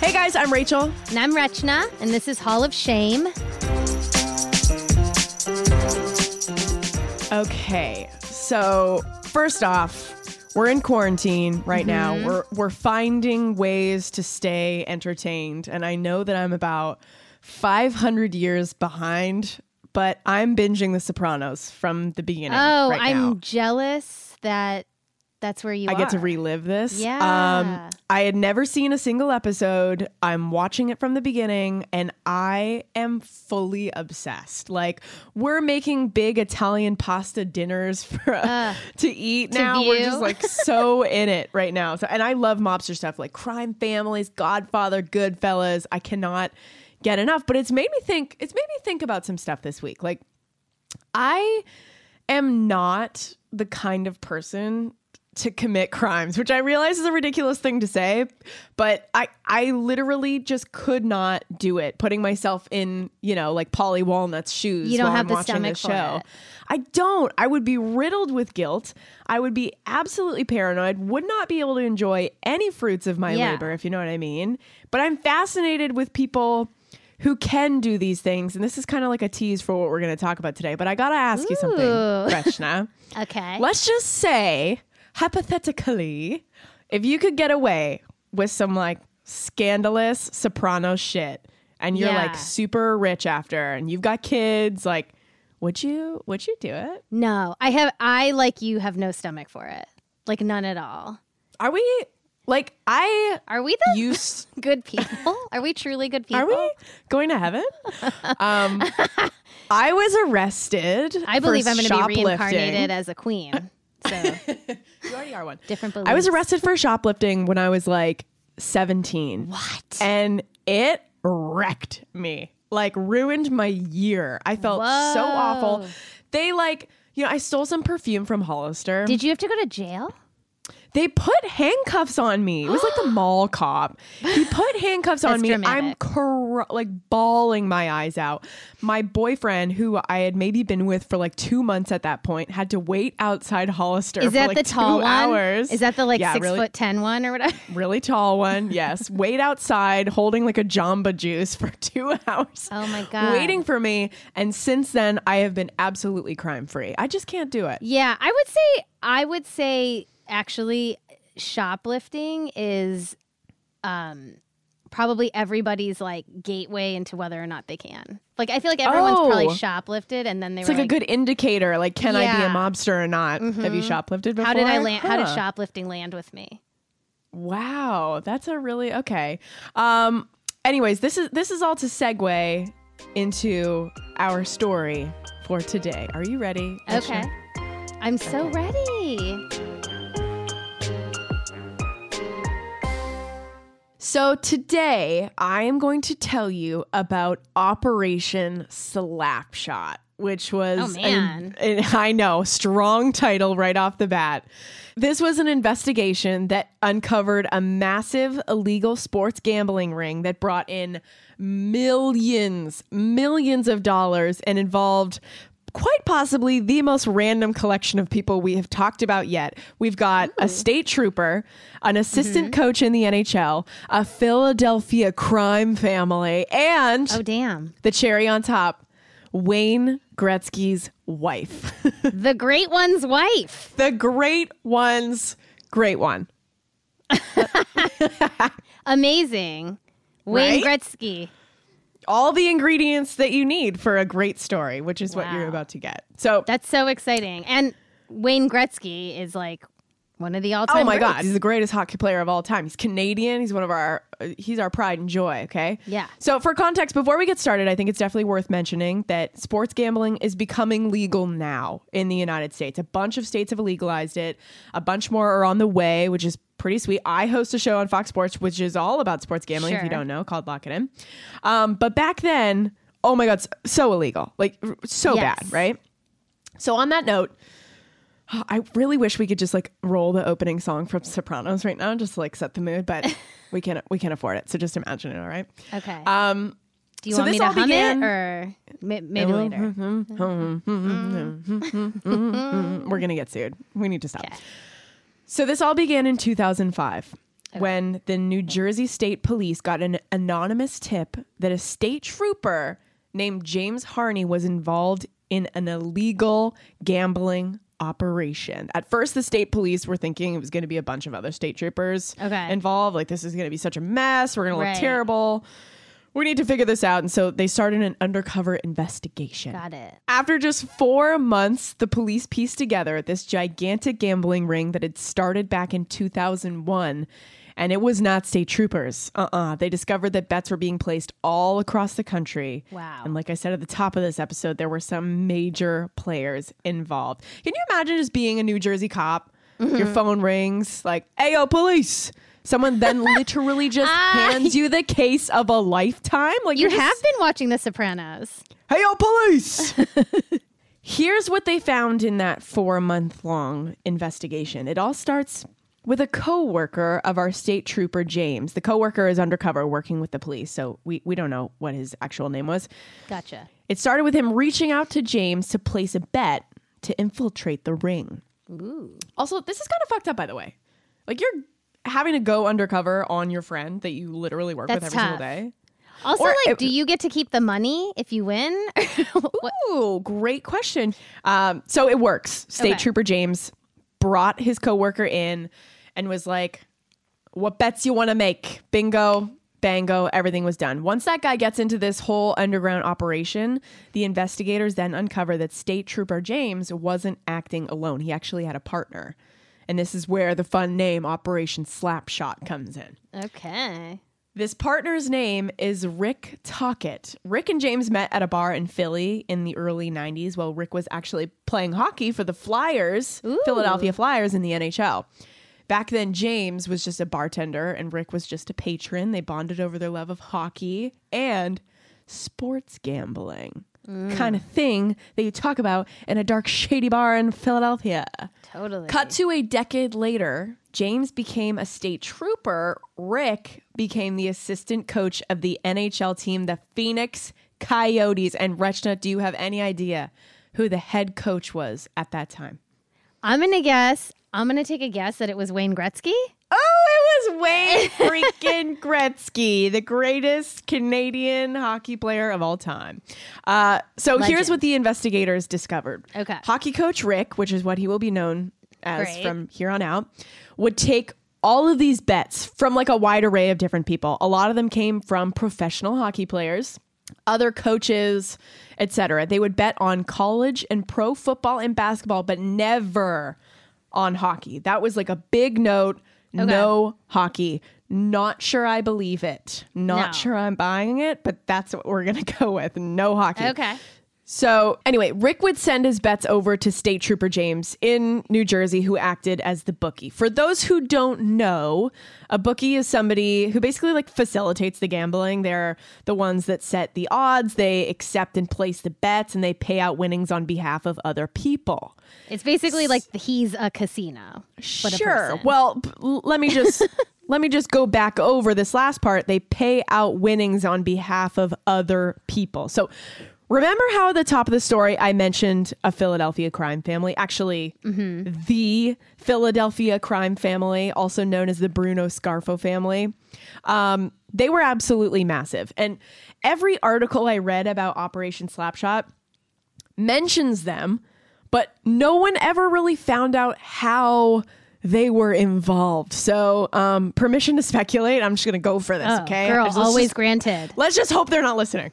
Hey guys, I'm Rachel. And I'm Rachna, and this is Hall of Shame. Okay, so first off, we're in quarantine right now. Mm-hmm. We're we're finding ways to stay entertained, and I know that I'm about 500 years behind, but I'm binging The Sopranos from the beginning. Oh, right I'm now. jealous that that's where you I are. get to relive this. Um, Yeah. I had never seen a single episode. I'm watching it from the beginning and I am fully obsessed. Like, we're making big Italian pasta dinners for Uh, to eat to now. We're just like so in it right now. So, and I love mobster stuff like crime families, Godfather, Goodfellas. I cannot get enough, but it's made me think, it's made me think about some stuff this week. Like, I am not the kind of person to commit crimes, which I realize is a ridiculous thing to say, but I I literally just could not do it. Putting myself in, you know, like Paulie Walnuts' shoes. You don't while have I'm the stomach for show. it. I don't. I would be riddled with guilt. I would be absolutely paranoid. Would not be able to enjoy any fruits of my Yeah. labor, if you know what I mean. But I'm fascinated with people who can do these things, and this is kind of like a tease for what we're going to talk about today. But I gotta ask you something, Ooh. Rachna. okay. Let's just say, hypothetically, if you could get away with some like scandalous soprano shit and you're Yeah. like super rich after and you've got kids, like would you would you do it? No, I have. I like you have no stomach for it. Like none at all. Are we like I Are we the used good people? Are we truly good people? are we going to heaven? um I was arrested. I believe I'm going to be reincarnated as a queen. So You already are one. different beliefs. I was arrested for shoplifting when I was like 17. What? And it wrecked me. Like ruined my year. I felt so awful. They like, you know, I stole some perfume from Hollister. Did you have to go to jail? They put handcuffs on me. It was like the mall cop. He put handcuffs on me. I'm cr- like bawling my eyes out. My boyfriend, who I had maybe been with for like two months at that point, had to wait outside Hollister Is that like the tall one? hours. Is that the like Yeah, six really- foot ten one or whatever? really tall one. Yes. Wait outside holding like a Jamba juice for two hours. Oh my God. Waiting for me. And since then, I have been absolutely crime free. I just can't do it. Yeah, I would say I would say actually shoplifting is um probably everybody's like gateway into whether or not they can. Like I feel like everyone's probably Oh. shoplifted and then they It's were like, a good indicator. Like, can I be a Mm-hmm. mobster or not? Have you shoplifted before? how did I land how did shoplifting land with me? Wow, that's a really okay. Um. Anyways, this is this is all to segue into our story for today. Are you ready? Okay. I'm so ready. So today I am going to tell you about Operation Slapshot, which was Oh, an- an- I know, strong title right off the bat. This was an investigation that uncovered a massive illegal sports gambling ring that brought in millions, millions of dollars and involved quite possibly the most random collection of people we have talked about yet. We've got a state trooper, an assistant mm-hmm. coach in the NHL, a Philadelphia crime family, and Oh damn. the cherry on top, Wayne Gretzky's wife. the great one's wife. the great one's great one. Amazing. Wayne Right? Gretzky. All the ingredients that you need for a great story, which is what you're about to get. So, That's so exciting. And Wayne Gretzky is like One of the all-time. Oh my greats. god, he's the greatest hockey player of all time. He's Canadian. He's one of our uh, he's our pride and joy, okay? Yeah. So for context, before we get started, I think it's definitely worth mentioning that sports gambling is becoming legal now in the United States. A bunch of states have legalized it. A bunch more are on the way, which is pretty sweet. I host a show on Fox Sports which is all about sports gambling if you don't know, called Lock It In. Um, but back then, oh my god, so illegal. Like so Yes. bad, right? So on that note, I really wish we could just like roll the opening song from Sopranos right now, just to, like set the mood, but we can't we can't afford it. So just imagine it, all right? Okay. Um, Do you so want me to hum began- it or may- maybe later? we're gonna get sued. We need to stop. So this all began in 2005 when the New Jersey State Police got an anonymous tip that a state trooper named James Harney was involved in an illegal gambling operation. At first, the state police were thinking it was going to be a bunch of other state troopers Okay. involved. Like this is going to be such a mess. We're going to Right. look terrible. We need to figure this out. And so they started an undercover investigation. Got it. After just four months, the police pieced together this gigantic gambling ring that had started back in 2001. And it was not state troopers. Uh uh They discovered that bets were being placed all across the country. Wow. And like I said at the top of this episode, there were some major players involved. Can you imagine just being a New Jersey cop? Mm-hmm. Your phone rings, like, hey, yo, police. Someone then literally just hands you the case of a lifetime. Like You you're just- have been watching The Sopranos. Hey, yo, police! Here's what they found in that four month long investigation. It all starts with a co-worker of our state trooper James. The co-worker is undercover working with the police, so we, we don't know what his actual name was. Gotcha. It started with him reaching out to James to place a bet to infiltrate the ring. Ooh. Also, this is kind of fucked up, by the way. Like you're having to go undercover on your friend that you literally work with That's every single day. Also, Or like, it- do you get to keep the money if you win? Ooh, great question. Um, so it works. State Okay. Trooper James brought his coworker in and was like, "What bets you want to make? Bingo, bango, everything was done." Once that guy gets into this whole underground operation, the investigators then uncover that State Trooper James wasn't acting alone. He actually had a partner. And this is where the fun name Operation Slapshot comes in. okay. This partner's name is Rick Tocchet. Rick and James met at a bar in Philly in the early 90s while Rick was actually playing hockey for the Flyers, Philadelphia Flyers in the NHL. Back then, James was just a bartender and Rick was just a patron. They bonded over their love of hockey and sports gambling. Mm. Kind of thing that you talk about in a dark, shady bar in Philadelphia. Totally. Cut to a decade later, James became a state trooper. Rick became the assistant coach of the NHL team, the Phoenix Coyotes. And Rachna, do you have any idea who the head coach was at that time? I'm going to guess, I'm going to take a guess that it was Wayne Gretzky. Oh, it was Wayne freaking Gretzky, the greatest Canadian hockey player of all time. Uh, so here's what the investigators discovered. Okay. Hockey coach Rick, which is what he will be known as Great. from here on out, would take all of these bets from like a wide array of different people. A lot of them came from professional hockey players, other coaches, etc. They would bet on college and pro football and basketball, but never on hockey. That was like a big note. No hockey. Not sure I believe it. Not No. sure I'm buying it, but that's what we're going to go with. No hockey. Okay. So, anyway, Rick would send his bets over to State Trooper James in New Jersey, who acted as the bookie. For those who don't know, a bookie is somebody who basically like facilitates the gambling. They're the ones that set the odds, they accept and place the bets, and they pay out winnings on behalf of other people. It's basically like he's a casino. But a sure. person. Well, let me just let me just go back over this last part. They pay out winnings on behalf of other people. So remember how at the top of the story I mentioned a Philadelphia crime family? Actually, the Philadelphia crime family, also known as the Bruno Scarfo family. Um, they were absolutely massive. And every article I read about Operation Slapshot mentions them, but no one ever really found out how they were involved. So, um, permission to speculate. I'm just going to go for this. Oh, okay, girl, always just- granted. Let's just hope they're not listening.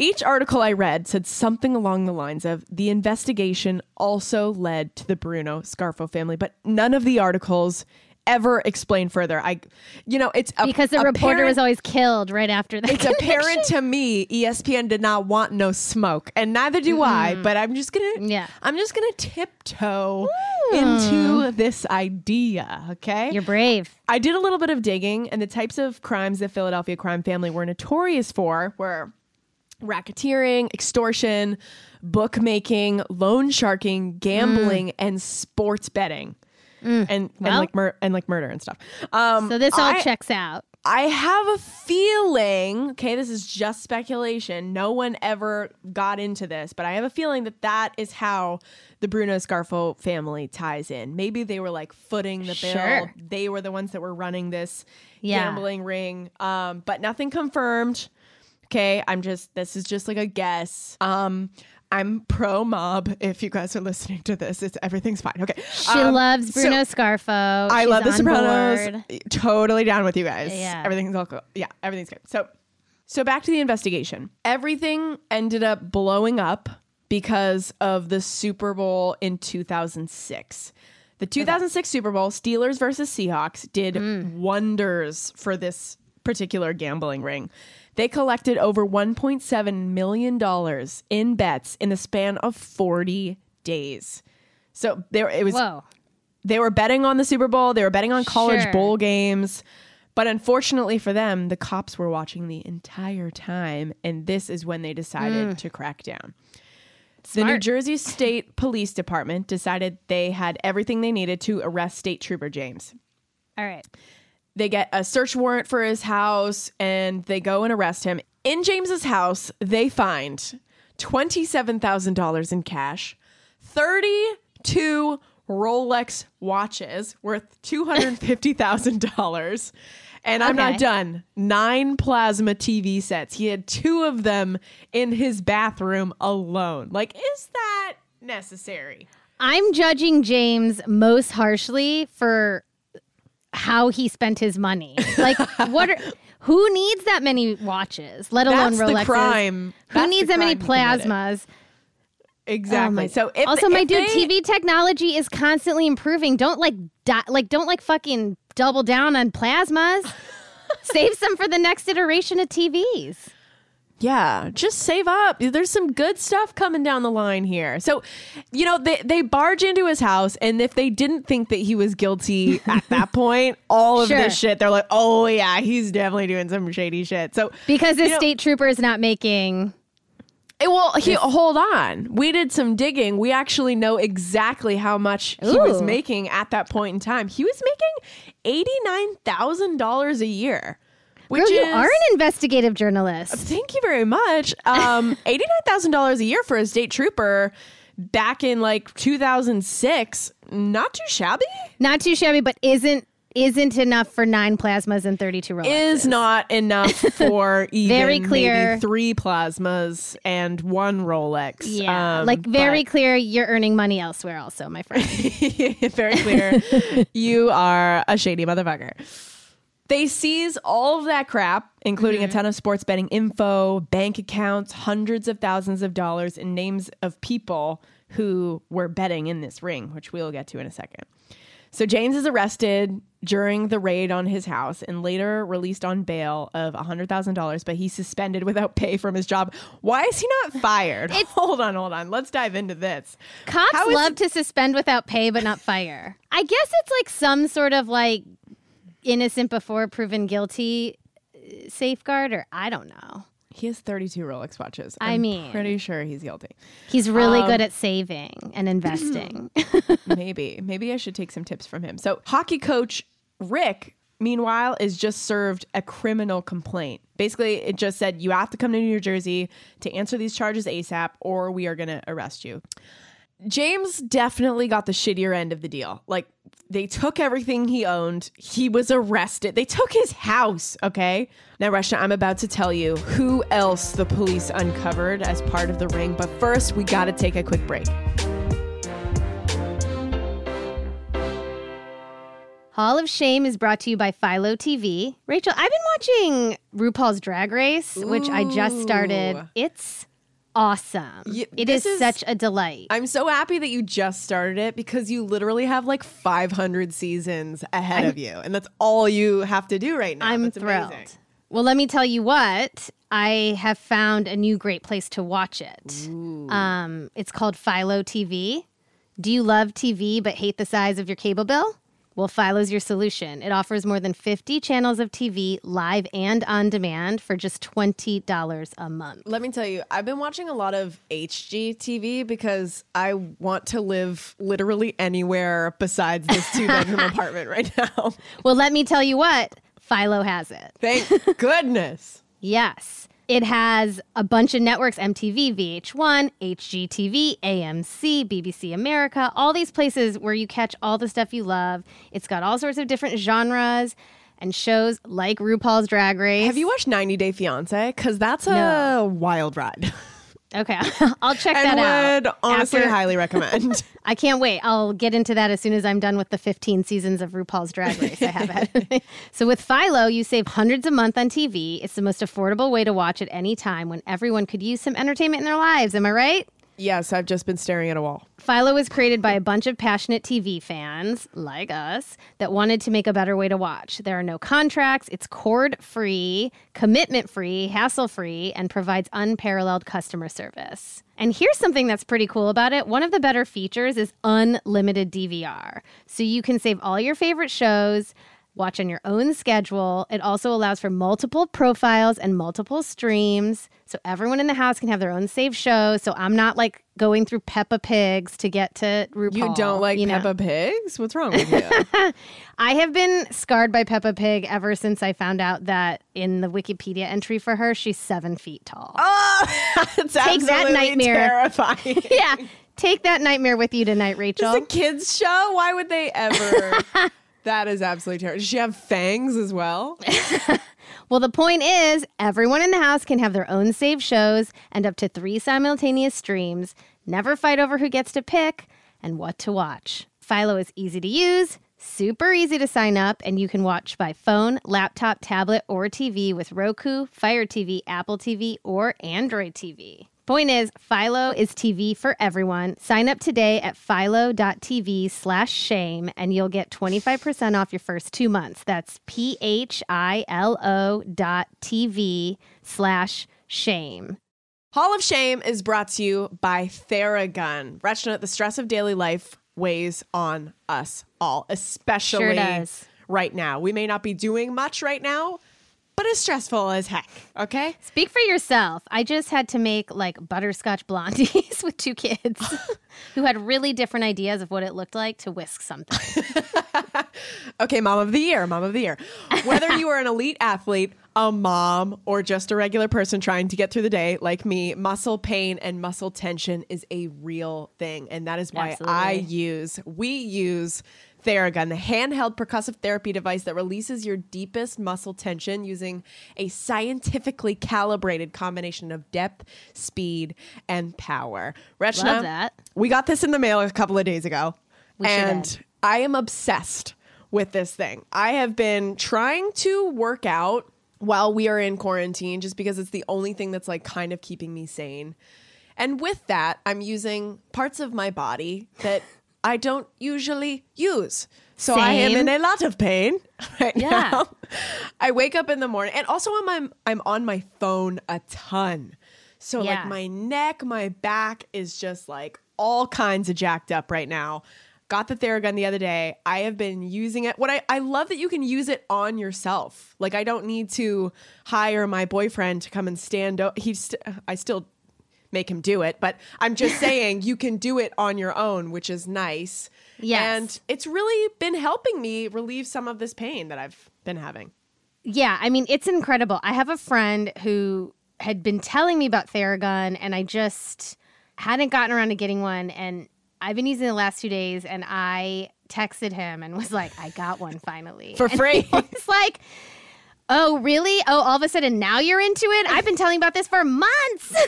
Each article I read said something along the lines of the investigation also led to the Bruno Scarfo family, but none of the articles ever explain further. I, you know, it's a, because the reporter was always killed right after that. It's apparent to me ESPN did not want no smoke, and neither do I. Mm-hmm. But I'm just gonna, Yeah. I'm just gonna tiptoe hmm. into this idea. Okay, You're brave. I did a little bit of digging, and the types of crimes that Philadelphia crime family were notorious for were racketeering, extortion, bookmaking, loan sharking, gambling, and sports betting. And, and Well- like mur- and like murder and stuff. Um, So this all I- checks out. I have a feeling, okay, this is just speculation. No one ever got into this, but I have a feeling that that is how the Bruno Scarfo family ties in. Maybe they were like footing the bill. Sure. They were the ones that were running this Yeah. gambling ring. Um, but nothing confirmed. Okay, I'm just this is just like a guess. Um, I'm pro mob. If you guys are listening to this, it's everything's fine. Okay, She Um, loves so- Bruno Scarfo. I She's love The Sopranos. board. Totally down with you guys. Yeah. Everything's all cool. Yeah, everything's good. So, so back to the investigation. Everything ended up blowing up because of the Super Bowl in 2006. The 2006 Super Bowl, Steelers versus Seahawks, did wonders for this particular gambling ring. They collected over 1.7 million dollars in bets in the span of 40 days. So there it was Whoa. they were betting on the Super Bowl, they were betting on college Sure. bowl games. But unfortunately for them, the cops were watching the entire time, and this is when they decided mm. to crack down. The New Jersey State Police Department decided they had everything they needed to arrest State Trooper James. All right. They get a search warrant for his house and they go and arrest him. In James's house, they find $27,000 in cash, 32 Rolex watches worth $250,000. And I'm Okay. not done. Nine plasma TV sets. He had two of them in his bathroom alone. Like, is that necessary? I'm judging James most harshly for how he spent his money. Like, what are. Who needs that many watches, let alone That's the crime. Who That's needs that many crime he committed. plasmas? Exactly. Oh so if also, my if dude, they- TV technology is constantly improving. Don't like, di- like, don't like fucking double down on plasmas. Save some for the next iteration of TVs. Yeah, just save up. There's some good stuff coming down the line here. So, you know, they they barge into his house, and if they didn't think that he was guilty at that point, all of Sure. this shit, they're like, oh yeah, he's definitely doing some shady shit. So, Because the You know- state trooper is not making. eh, well, he, hold on. We did some digging. We actually know exactly how much he was making at that point in time. He was making eighty nine thousand dollars a year. Which Girl, you is, are an investigative journalist. Thank you very much. Um, eighty nine thousand dollars a year for a state trooper back in like two thousand six. Not too shabby. Not too shabby, but isn't isn't enough for nine plasmas and thirty two Rolexes. Is not enough for even Very clear. three plasmas and one Rolex. Yeah, Um, like very clear. You're earning money elsewhere, also, my friend. very clear. you are a shady motherfucker. They seize all of that crap, including Mm-hmm. a ton of sports betting info, bank accounts, hundreds of thousands of dollars, and names of people who were betting in this ring, which we'll get to in a second. So James is arrested during the raid on his house and later released on bail of $100,000, but he's suspended without pay from his job. Why is he not fired? hold on, hold on. Let's dive into this. Cops How is love to suspend without pay, but not fire. I guess it's like some sort of like innocent before proven guilty uh, safeguard, or I don't know. He has 32 Rolex watches. I I'm mean- pretty sure he's guilty. He's really Um, good at saving and investing. Maybe. Maybe I should take some tips from him. So, hockey coach Rick, meanwhile, is just served a criminal complaint. Basically, it just said, you have to come to New Jersey to answer these charges ASAP, or we are going to arrest you. James definitely got the shittier end of the deal. Like, they took everything he owned. He was arrested. They took his house, okay? Now, Russia, I'm about to tell you who else the police uncovered as part of the ring. But first, we got to take a quick break. Hall of Shame is brought to you by Philo TV. Rachel, I've been watching RuPaul's Drag Race, which I just started. It's awesome. Ye- it is, is- such a delight. I'm so happy that you just started it because you literally have like 500 seasons ahead of you, and that's all you have to do right now. I'm That's thrilled. amazing. Well, let me tell you what. I have found a new great place to watch it. Um, it's called Philo TV. Do you love TV but hate the size of your cable bill? Well, Philo's your solution. It offers more than 50 channels of TV, live and on demand, for just $20 a month. Let me tell you, I've been watching a lot of HGTV because I want to live literally anywhere besides this two bedroom apartment right now. Well, let me tell you what. Philo has it. Thank goodness. Yes. It has a bunch of networks MTV, VH1, HGTV, AMC, BBC America, all these places where you catch all the stuff you love. It's got all sorts of different genres and shows like RuPaul's Drag Race. Have you watched 90 Day Fiance? Because that's a No. wild ride. Okay. I'll check and that would out. honestly after- highly recommend. I can't wait. I'll get into that as soon as I'm done with the 15 seasons of RuPaul's Drag Race I have. So with Philo, you save hundreds a month on TV. It's the most affordable way to watch at any time when everyone could use some entertainment in their lives. Am I right? Yes, I've just been staring at a wall. Philo was created by a bunch of passionate TV fans like us that wanted to make a better way to watch. There are no contracts, it's cord free, commitment free, hassle free, and provides unparalleled customer service. And here's something that's pretty cool about it one of the better features is unlimited DVR. So you can save all your favorite shows. Watch on your own schedule. It also allows for multiple profiles and multiple streams. So everyone in the house can have their own saved show. So I'm not like going through Peppa Pigs to get to RuPaul. You don't like you know? Peppa Pigs? What's wrong with you? I have been scarred by Peppa Pig ever since I found out that in the Wikipedia entry for her, she's seven feet tall. Oh, it's Take that nightmare. terrifying. Yeah. Take that nightmare with you tonight, Rachel. It's a kids show. Why would they ever? That is absolutely terrible. Does she have fangs as well? Well, the point is, everyone in the house can have their own saved shows and up to three simultaneous streams. Never fight over who gets to pick and what to watch. Philo is easy to use, super easy to sign up, and you can watch by phone, laptop, tablet, or TV with Roku, Fire TV, Apple TV, or Android TV. Point is, Philo is TV for everyone. Sign up today at philo.tv slash shame and you'll get 25% off your first two months. That's P-H-I-L-O dot TV slash shame. Hall of Shame is brought to you by Theragun. Rachna, the stress of daily life weighs on us all, especially Sure right now. We may not be doing much right now, but it's stressful as heck. Okay. Speak for yourself. I just had to make like butterscotch blondies with two kids who had really different ideas of what it looked like to whisk something. Okay, mom of the year, mom of the year. Whether you are an elite athlete, a mom, or just a regular person trying to get through the day like me, muscle pain and muscle tension is a real thing. And that is why I use, we use Theragun, the handheld percussive therapy device that releases your deepest muscle tension using a scientifically calibrated combination of depth, speed, and power. Rachna, Love that. we got this in the mail a couple of days ago. We and. I am obsessed with this thing. I have been trying to work out while we are in quarantine just because it's the only thing that's like kind of keeping me sane. And with that, I'm using parts of my body that I don't usually use. So I am in a lot of pain right Yeah. now. I wake up in the morning and also I'm I'm, I'm on my phone a ton. So Yeah. like my neck, my back is just like all kinds of jacked up right now. Got the Theragun the other day. I have been using it. What I, I love that you can use it on yourself. Like I don't need to hire my boyfriend to come and stand. O- he st- I still make him do it, but I'm just saying you can do it on your own, which is nice. Yes. And it's really been helping me relieve some of this pain that I've been having. Yeah, I mean, it's incredible. I have a friend who had been telling me about Theragun, and I just hadn't gotten around to getting one. And I've been using it the last two days, and I texted him and was like, I got one finally. For free. It's like, Oh, really? Oh, all of a sudden now you're into it? I've been telling about this for months.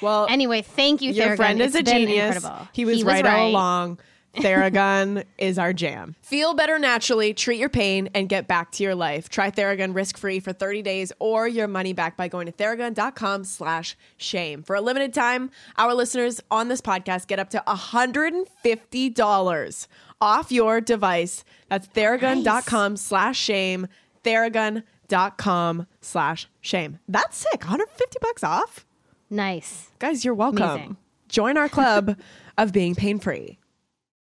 Well, anyway, thank you, your Theragun. friend is It's a genius. incredible. He was, right, all along. Theragun is our jam. Feel better naturally, treat your pain, and get back to your life. Try Theragun risk-free for 30 days or your money back by going to theragun.com slash shame. For a limited time, our listeners on this podcast get up to $150 off your device. That's theragun.com slash shame. Theragun.com slash shame. That's sick. 150 bucks off? Nice. Guys, you're welcome. Amazing. Join our club of being pain free.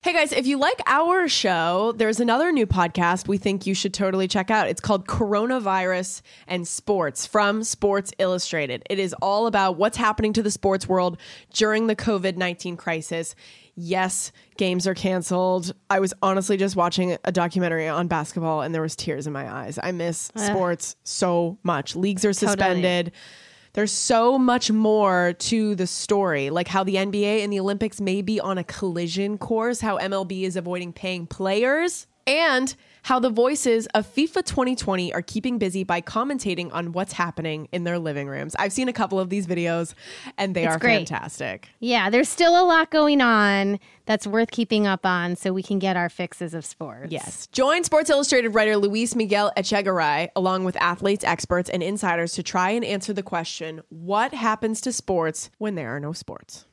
Hey guys, if you like our show, there's another new podcast we think you should totally check out. It's called Coronavirus and Sports from Sports Illustrated. It is all about what's happening to the sports world during the COVID 19 crisis. Yes, games are canceled. I was honestly just watching a documentary on basketball and there was tears in my eyes. I miss sports so much. Leagues are suspended there's so much more to the story, like how the NBA and the Olympics may be on a collision course, how MLB is avoiding paying players, and how the voices of FIFA 2020 are keeping busy by commentating on what's happening in their living rooms. I've seen a couple of these videos and they It's are great. fantastic. Yeah, there's still a lot going on that's worth keeping up on so we can get our fixes of sports. Yes. Join Sports Illustrated writer Luis Miguel Echegaray along with athletes, experts, and insiders to try and answer the question what happens to sports when there are no sports?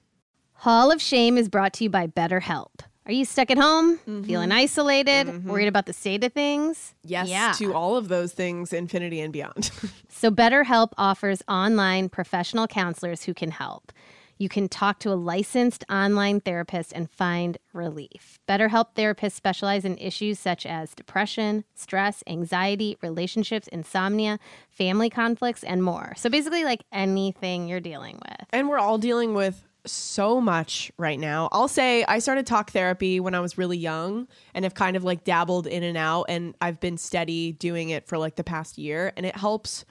Hall of Shame is brought to you by BetterHelp. Are you stuck at home, Mm-hmm. feeling isolated, worried about the state of things? Yes, Yeah. to all of those things, infinity and beyond. So, BetterHelp offers online professional counselors who can help. You can talk to a licensed online therapist and find relief. BetterHelp therapists specialize in issues such as depression, stress, anxiety, relationships, insomnia, family conflicts, and more. So, basically, like anything you're dealing with. and we're all dealing with so much right now. I'll say I started talk therapy when I was really young and have kind of like dabbled in and out and I've been steady doing it for like the past year and it helps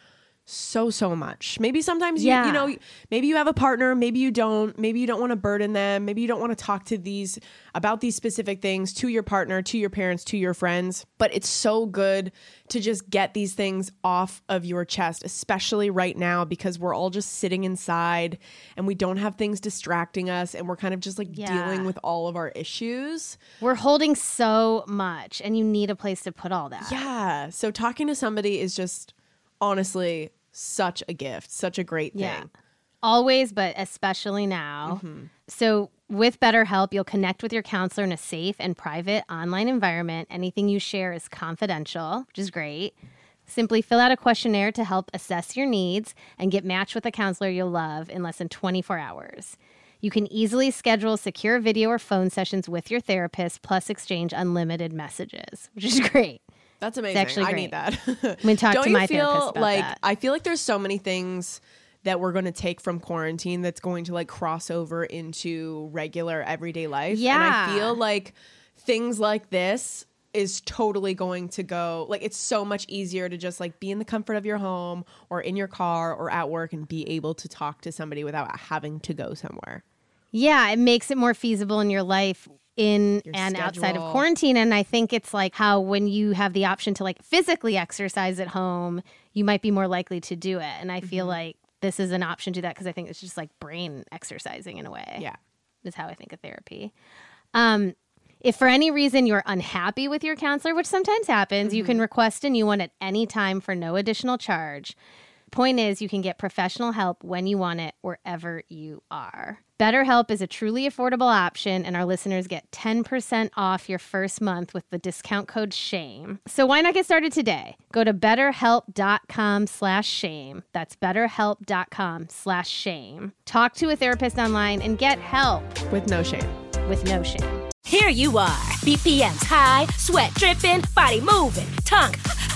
so so much. Maybe sometimes you Yeah. you know maybe you have a partner, maybe you don't, maybe you don't want to burden them, maybe you don't want to talk to these about these specific things to your partner, to your parents, to your friends, but it's so good to just get these things off of your chest, especially right now because we're all just sitting inside and we don't have things distracting us and we're kind of just like Yeah. dealing with all of our issues. We're holding so much, and you need a place to put all that. Yeah. So talking to somebody is just honestly such a gift, such a great thing. Yeah. Always, but especially now. Mm-hmm. So, with BetterHelp, you'll connect with your counselor in a safe and private online environment. Anything you share is confidential, which is great. Simply fill out a questionnaire to help assess your needs and get matched with a counselor you'll love in less than 24 hours. You can easily schedule secure video or phone sessions with your therapist, plus exchange unlimited messages, which is great. That's amazing. actually I great. need that. I'm gonna talk Don't to my feel therapist about like that. I feel like there's so many things that we're going to take from quarantine that's going to like cross over into regular everyday life. Yeah. And. I feel like things like this is totally going to go like it's so much easier to just like be in the comfort of your home or in your car or at work and be able to talk to somebody without having to go somewhere. Yeah, it makes it more feasible in your life in and outside of quarantine. And I think it's like how when you have the option to like physically exercise at home, you might be more likely to do it. And I feel Mm-hmm. like this is an option to do that because I think it's just like brain exercising in a way. Yeah. Is how I think of therapy. Um, if for any reason you're unhappy with your counselor, which sometimes happens, you Mm-hmm. can request a new one at any time for no additional charge. Point is, you can get professional help when you want it, wherever you are. BetterHelp is a truly affordable option, and our listeners get 10% off your first month with the discount code SHAME. So why not get started today? Go to betterhelp.com slash shame. That's betterhelp.com slash shame. Talk to a therapist online and get help With no shame. with no shame. Here you are, BPMs high, sweat dripping, body moving, tongue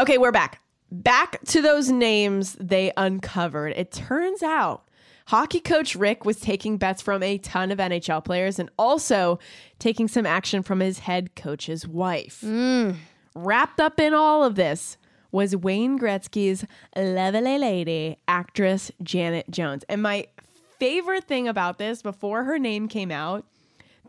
Okay, we're back. Back to those names they uncovered. It turns out Hockey coach Rick was taking bets from a ton of NHL players and also taking some action from his head coach's wife. Wrapped up in all of this was Wayne Gretzky's lovely lady, actress Janet Jones. And my favorite thing about this, before her name came out,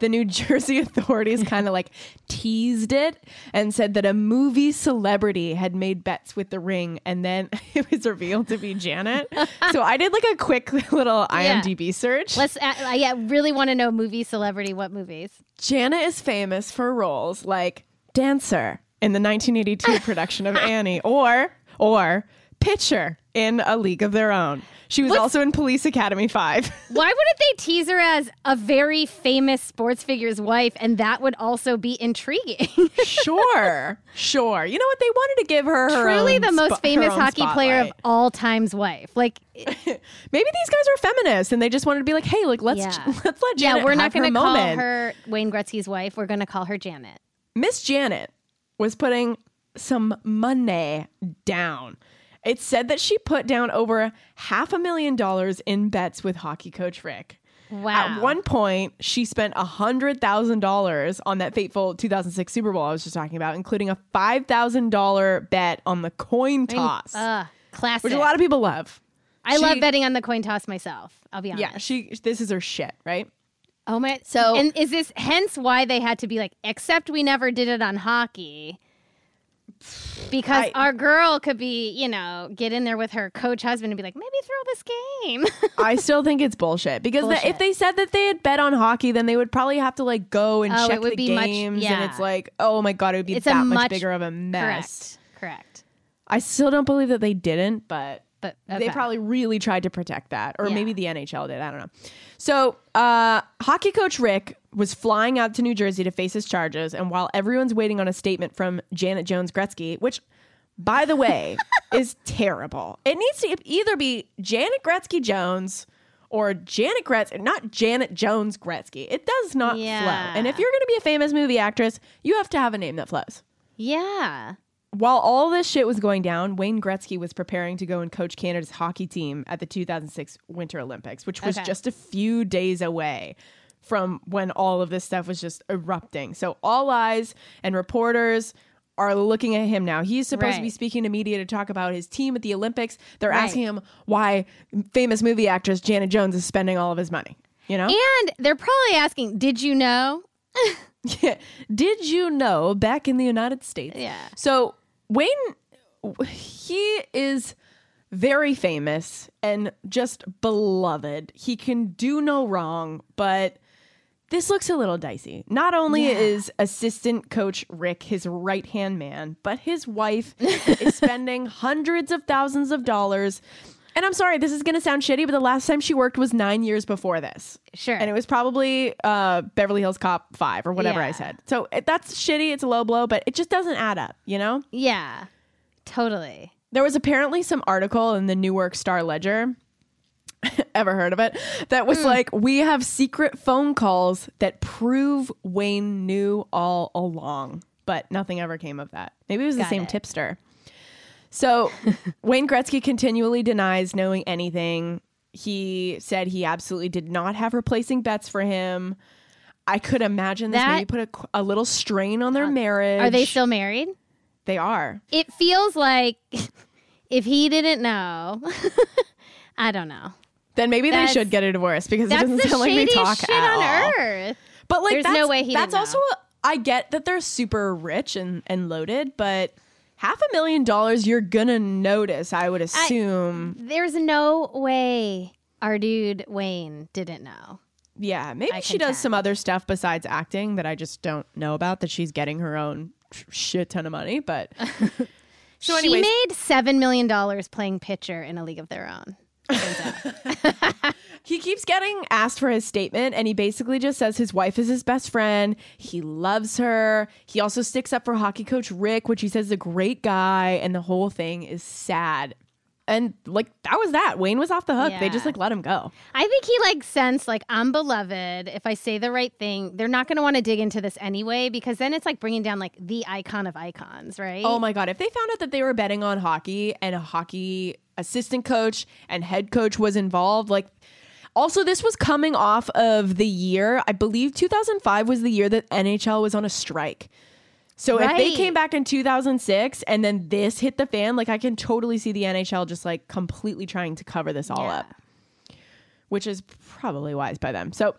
the New Jersey authorities kind of like teased it and said that a movie celebrity had made bets with the ring and then it was revealed to be Janet. so I did like a quick little Yeah. IMDb search. Let's. Uh, I yeah, really want to know movie celebrity. What movies? Janet is famous for roles like dancer in the 1982 production of Annie or or pitcher in A League of Their Own. She was also in Police Academy 5. Why wouldn't they tease her as a very famous sports figure's wife, and that would also be intriguing? sure. Sure. You know what they wanted to give her her Truly, the most her famous hockey player of all time's wife. Like, Maybe these guys are feminists and they just wanted to be like, "Hey, like let's Yeah. let's let Janet yeah, we're not going to call moment." her Wayne Gretzky's wife. We're going to call her Janet. Miss Janet was putting some money down. It said that she put down over half a million dollars in bets with hockey coach Rick. Wow. At one point, she spent $100,000 on that fateful 2006 Super Bowl I was just talking about, including a $5,000 bet on the coin toss, Uh, classic. which a lot of people love. I love betting on the coin toss myself. I'll be honest. Yeah, she this is her shit, right? Oh my. So- and is this hence why they had to be like, except we never did it on hockey? Because I- our girl could be, you know, get in there with her coach husband and be like, maybe throw this game. I still think it's bullshit because the- if they said that they had bet on hockey, then they would probably have to like go and Oh, check the be much- games, and it's like, oh my god, it would be It's a that much, much- bigger of a mess. Correct. Correct. I still don't believe that they didn't, but But they probably really tried to protect that, or Yeah. maybe the NHL did. I don't know. So, uh, hockey coach Rick was flying out to New Jersey to face his charges, and while everyone's waiting on a statement from Janet Jones Gretzky, which, by the way, is terrible. It needs to either be Janet Gretzky Jones or Janet Gretzky, not Janet Jones Gretzky. It does not Yeah. flow. And if you're going to be a famous movie actress, you have to have a name that flows. Yeah. While all this shit was going down, Wayne Gretzky was preparing to go and coach Canada's hockey team at the 2006 Winter Olympics, which was Okay. just a few days away from when all of this stuff was just erupting. So all eyes and reporters are looking at him now. He's supposed to be speaking to media to talk about his team at the Olympics. They're Right. asking him why famous movie actress Janet Jones is spending all of his money. You know? And they're probably asking, did you know? yeah. Did you know back in the United States? Yeah. So Wayne, he is very famous and just beloved. He can do no wrong, but this looks a little dicey. Not only Yeah. is assistant coach Rick his right hand man, but his wife is spending hundreds of thousands of dollars. And I'm sorry, this is going to sound shitty, but the last time she worked was nine years before this. Sure. And it was probably uh, Beverly Hills Cop 5 or whatever I said. So it, that's shitty. It's a low blow, but it just doesn't add up, you know? yeah. Totally. There was apparently some article in the Newark Star Ledger. Ever heard of it? That was hmm. like, we have secret phone calls that prove Wayne knew all along, but nothing ever came of that. Maybe it was the same it. tipster. So Wayne Gretzky continually denies knowing anything. He said he absolutely did not have her placing bets for him. I could imagine this That- maybe put a, a little strain on their marriage. Are they still married? They are. It feels like if he didn't know, I don't know. Then maybe they should get a divorce because it doesn't sound like they talk shit at on all. earth. But like, There's no that's, way he That's didn't also. A, I get that they're super rich and and loaded, but half a million dollars you're gonna notice. I would assume. There's no way our dude Wayne didn't know. yeah, maybe I she does some other stuff besides acting that I just don't know about. That she's getting her own sh- shit ton of money, but. So, she anyways, made seven million dollars playing pitcher in a league of their own. He keeps getting asked for his statement, and he basically just says his wife is his best friend. He loves her. He also sticks up for hockey coach Rick, which he says is a great guy, and the whole thing is sad. And like that was that. Wayne was off the hook. They just like let him go. I think he like sensed like I'm beloved. If I say the right thing, they're not going to want to dig into this anyway because then it's like bringing down like the icon of icons, right? Oh my god! If they found out that they were betting on hockey and a hockey assistant coach and head coach was involved, like Also, this was coming off of the year, I believe 2005 was the year that NHL was on a strike. So if they came back in 2006 and then this hit the fan, like I can totally see the NHL just like completely trying to cover this all Yeah. up, which is probably wise by them. So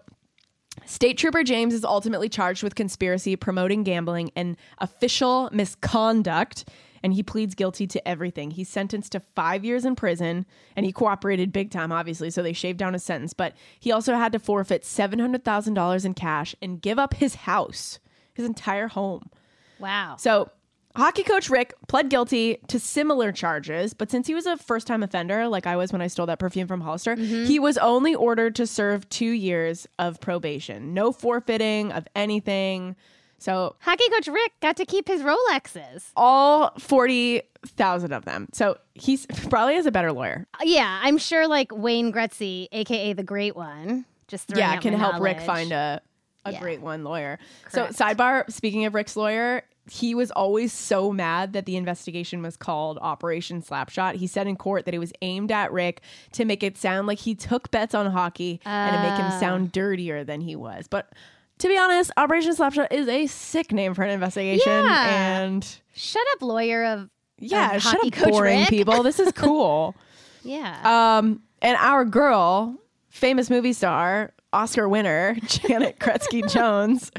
State Trooper James is ultimately charged with conspiracy, promoting gambling, and official misconduct. And he pleads guilty to everything. He's sentenced to five years in prison, and he cooperated big time, obviously. So they shaved down his sentence. But he also had to forfeit seven hundred thousand dollars in cash and give up his house, his entire home. Wow. So, hockey coach Rick pled guilty to similar charges, but since he was a first time offender, like I was when I stole that perfume from Hollister, mm-hmm. he was only ordered to serve two years of probation. No forfeiting of anything. So, Hockey coach Rick got to keep his Rolexes. all 40,000 of them. So, he's probably has a better lawyer. Uh, yeah, I'm sure like Wayne Gretzky, aka the Great One, just yeah, can help Rick find a, a Yeah. great one lawyer. Correct. So, sidebar, speaking of Rick's lawyer, he was always so mad that the investigation was called Operation Slapshot. He said in court that it was aimed at Rick to make it sound like he took bets on hockey and to make him Ah. sound dirtier than he was. But to be honest, Operation Slapshot is a sick name for an investigation. Yeah. And Shut up, lawyer of yeah, of shut up, coach boring Rick. people. This is cool. Yeah. Um, and our girl, famous movie star, Oscar winner Janet Gretzky Jones,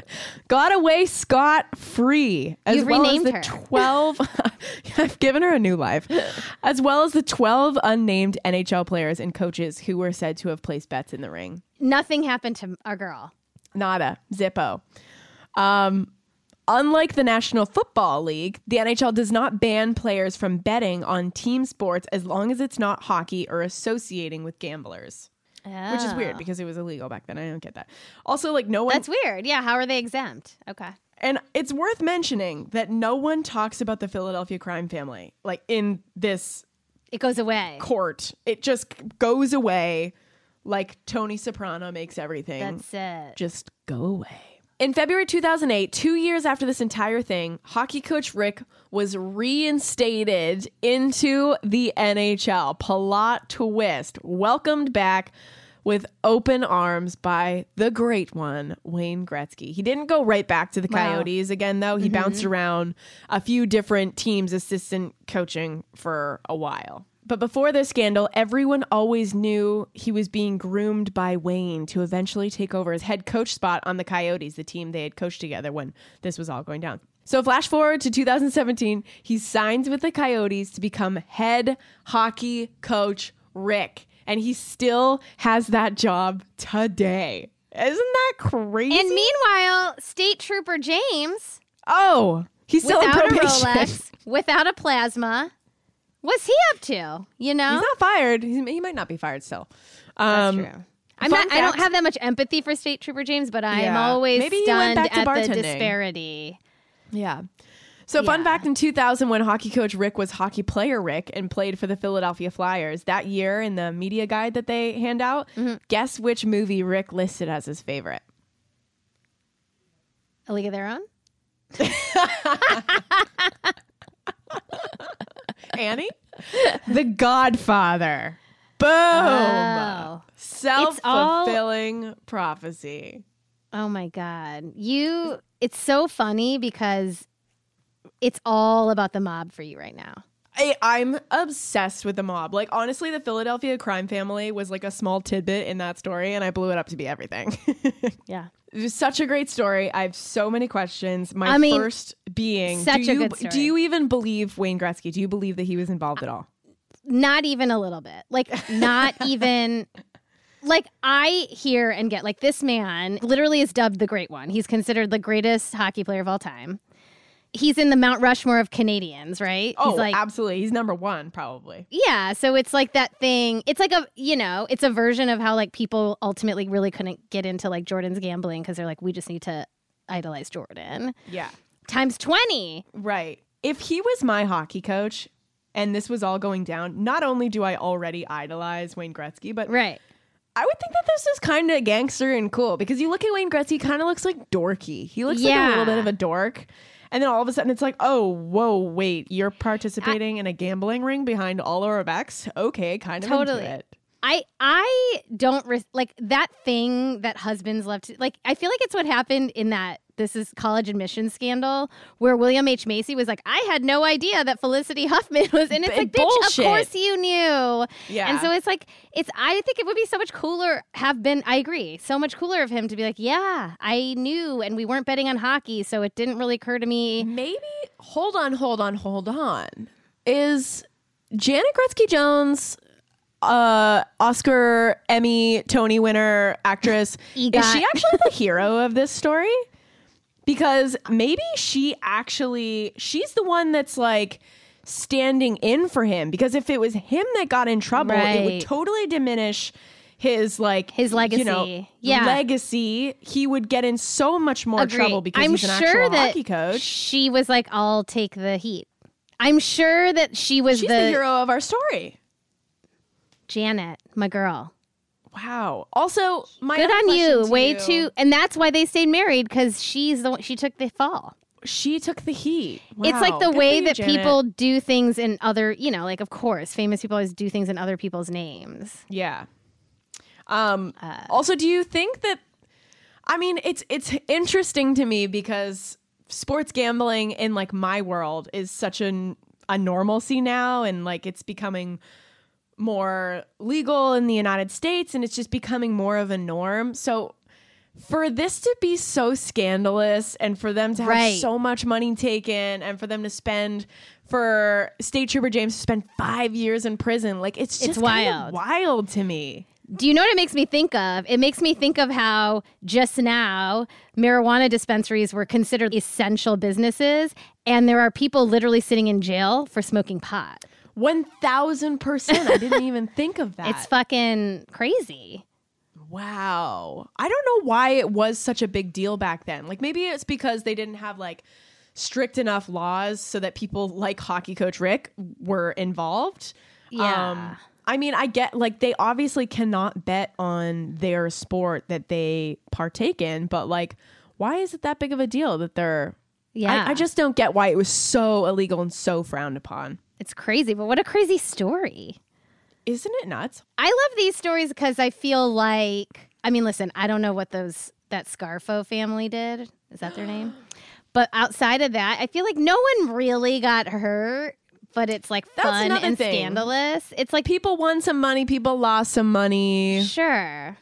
got away scot free. As You've well renamed as the her. twelve. I've given her a new life, as well as the twelve unnamed NHL players and coaches who were said to have placed bets in the ring. Nothing happened to our girl. Nada, Zippo. Um, unlike the National Football League, the NHL does not ban players from betting on team sports as long as it's not hockey or associating with gamblers. Which is weird Oh. because it was illegal back then. I don't get that. Also, like no one That's weird. Yeah, how are they exempt? Okay. and it's worth mentioning that no one talks about the Philadelphia crime family like in this It goes away. court. It just goes away like Tony Soprano makes everything That's it. just go away. In February 2008, two years after this entire thing, hockey coach Rick was reinstated into the NHL. Plot twist. Welcomed back with open arms by the great one, Wayne Gretzky. He didn't go right back to the Wow. Coyotes again, though. He mm-hmm. bounced around a few different teams, assistant coaching for a while. But before this scandal, everyone always knew he was being groomed by Wayne to eventually take over his head coach spot on the Coyotes, the team they had coached together when this was all going down. So, flash forward to 2017, he signs with the Coyotes to become head hockey coach Rick. And he still has that job today. Isn't that crazy? And meanwhile, State Trooper James, oh, he's still without a. Rolex, without a plasma, what's he up to? You know? He's not fired. He's, he might not be fired still. That's Um, true. I'm fun not, I don't have that much empathy for State Trooper James, but I am Yeah. always Maybe stunned back to at the bartending. disparity. Yeah. So, fun Yeah. fact in 2000, when hockey coach Rick was hockey player Rick and played for the Philadelphia Flyers, that year in the media guide that they hand out, Mm-hmm. guess which movie Rick listed as his favorite? A League of Their Own? Annie? the Godfather. Boom. Oh. Self fulfilling prophecy. Oh my God. You, it's so funny because it's all about the mob for you right now. I, I'm obsessed with the mob. Like, honestly, the Philadelphia crime family was like a small tidbit in that story, and I blew it up to be everything. Yeah. It was such a great story. I have so many questions. My I mean, first being, such do a you, good story. do you even believe Wayne Gretzky? Do you believe that he was involved at all? Not even a little bit. Like, not even. Like, I hear and get, like, this man literally is dubbed the Great One. He's considered the greatest hockey player of all time. He's in the Mount Rushmore of Canadians, right? Oh, He's like, absolutely. He's number one, probably. Yeah, so it's like that thing. It's like a, you know, it's a version of how like people ultimately really couldn't get into like Jordan's gambling because they're like, we just need to idolize Jordan Yeah. times 20. Right. If he was my hockey coach and this was all going down, not only do I already idolize Wayne Gretzky, but Right. I would think that this is kind of gangster and cool because you look at Wayne Gretzky, he kind of looks like dorky. He looks like a little bit of a dork. And then all of a sudden it's like, oh, whoa, wait, you're participating in a gambling ring behind all our backs? Okay, kind of Totally. into it. I I don't res- like that thing that husbands love to like. I feel like it's what happened in that this is college admission scandal where William H Macy was like, I had no idea that Felicity Huffman was, and it's B- like, bitch, of course you knew. Yeah. And so it's like it's. I think it would be so much cooler. Have been. I agree. So much cooler of him to be like, yeah, I knew, and we weren't betting on hockey, so it didn't really occur to me. Maybe hold on, hold on, hold on. Is Janet Gretzky Jones uh Oscar, Emmy, Tony winner actress is she actually the hero of this story? Because maybe she actually she's the one that's like standing in for him because if it was him that got in trouble, it would totally diminish his like His legacy You know. Yeah. legacy. He would get in so much more Agree. trouble because I'm he's an sure actual that hockey coach. she was like, I'll take the heat. I'm sure that she was She's the, hero of our story. Janet, my girl. Wow. Also, my Good on you. to Way you, too, and that's why they stayed married because she's the one. She took the fall. She took the heat. It's like the Good way you, that Janet. people do things in other, you know, like of course, famous people always do things in other people's names. Yeah. Um. Uh, also, do you think that? I mean, it's it's interesting to me because sports gambling in like my world is such an a normalcy now, and like it's becoming more legal in the United States, and it's just becoming more of a norm. So. For this to be so scandalous and for them to have Right. so much money taken and for them to spend for State Trooper James to spend five years in prison, like it's just It's wild. wild to me. Do you know what it makes me think of? It makes me think of how just now marijuana dispensaries were considered essential businesses, and there are people literally sitting in jail for smoking pot. One thousand percent. I didn't even think of that. It's fucking crazy. wow. I don't know why it was such a big deal back then. Like maybe it's because they didn't have like strict enough laws so that people like hockey coach Rick were involved. Yeah. Um, I mean, I get like they obviously cannot bet on their sport that they partake in, but like, why is it that big of a deal that they're? Yeah. I, I just don't get why it was so illegal and so frowned upon. It's crazy, but what a crazy story. Isn't it nuts? I love these stories because I feel like I mean, listen, I don't know what those that Scarfo family did. Is that their name? But outside of that, I feel like no one really got hurt, but it's like That's fun and thing. scandalous. It's like People won some money, people lost some money. sure.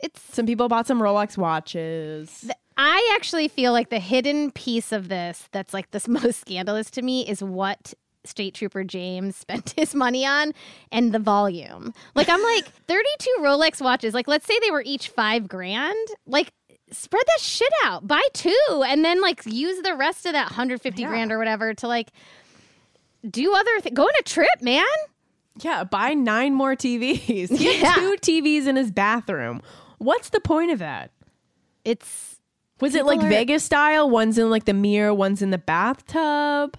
It's Some people bought some Rolex watches. I actually feel like the hidden piece of this that's like the most scandalous to me is what State Trooper James spent his money on and the volume. Like I'm like 32 Rolex watches. Like let's say they were each 5 grand. Like spread that shit out. Buy two and then like use the rest of that 150 Yeah. grand or whatever to like do other things. go on a trip, man. Yeah, buy nine more TVs. Yeah. two TVs in his bathroom. What's the point of that? It's Was it like are- Vegas style? One's in like the mirror, one's in the bathtub.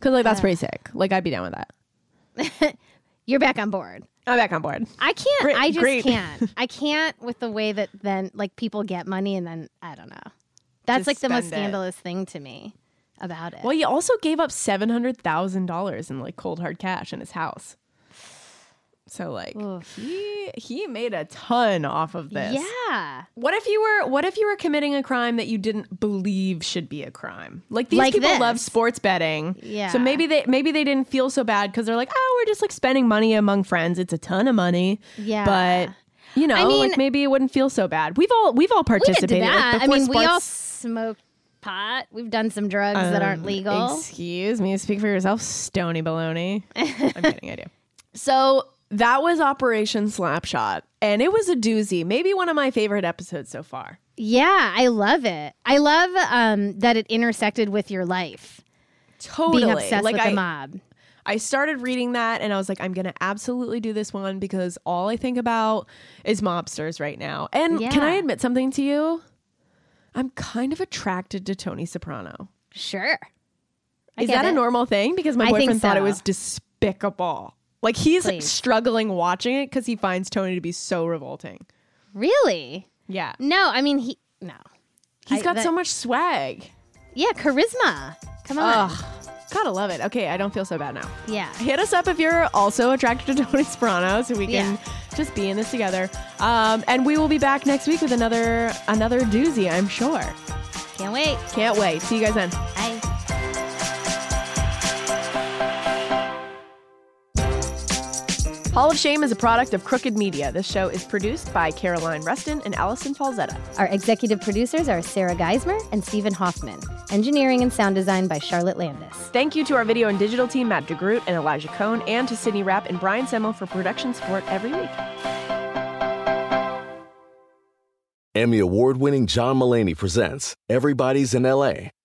Cause like that's pretty sick. Like I'd be down with that. you're back on board. I'm back on board. I can't. Great- I just great. can't. I can't with the way that then like people get money and then I don't know. That's Just like the most it. scandalous thing to me about it. Well, he also gave up seven hundred thousand dollars in like cold hard cash in his house. So like Oof. he he made a ton off of this. yeah, What if you were what if you were committing a crime that you didn't believe should be a crime? Like these Like people this. love sports betting. Yeah. So maybe they maybe they didn't feel so bad because they're like, oh, we're just like spending money among friends. It's a ton of money. Yeah. But you know, I mean- like maybe it wouldn't feel so bad. We've all we've all we participated. like, that. I mean, we all sports- smoked pot. We've done some drugs that aren't Um, legal. Excuse me, speak for yourself, Stony Baloney. I'm kidding, I do. So that was Operation Slapshot, and it was a doozy. Maybe one of my favorite episodes so far. yeah, I love it. I love um, that it intersected with your life, Totally. being obsessed like with I, the mob. I started reading that and I was like, I'm gonna absolutely do this one because all I think about is mobsters right now. And can I admit something to you? I'm kind of attracted to Tony Soprano. Sure. I Is that a normal thing? Because my boyfriend thought it was despicable. Like he's Please. struggling watching it because he finds Tony to be so revolting. Really? Yeah. No, I mean he. No. He's I- got that- so much swag. Yeah, charisma. Come on. Ugh. Gotta love it. Okay, I don't feel so bad now. Yeah. Hit us up if you're also attracted to Tony Soprano, so we can Yeah. just be in this together. Um, and we will be back next week with another another doozy, I'm sure. Can't wait. Can't wait. See you guys then. Bye. Hall of Shame is a product of Crooked Media. This show is produced by Caroline Reston and Allison Falzetta. Our executive producers are Sarah Geismar and Stephen Hoffman. Engineering and sound design by Charlotte Landis. Thank you to our video and digital team, Matt DeGroot and Elijah Cohn, and to Sydney Rapp and Brian Semmel for production support every week. Emmy award winning John Mulaney presents Everybody's in LA,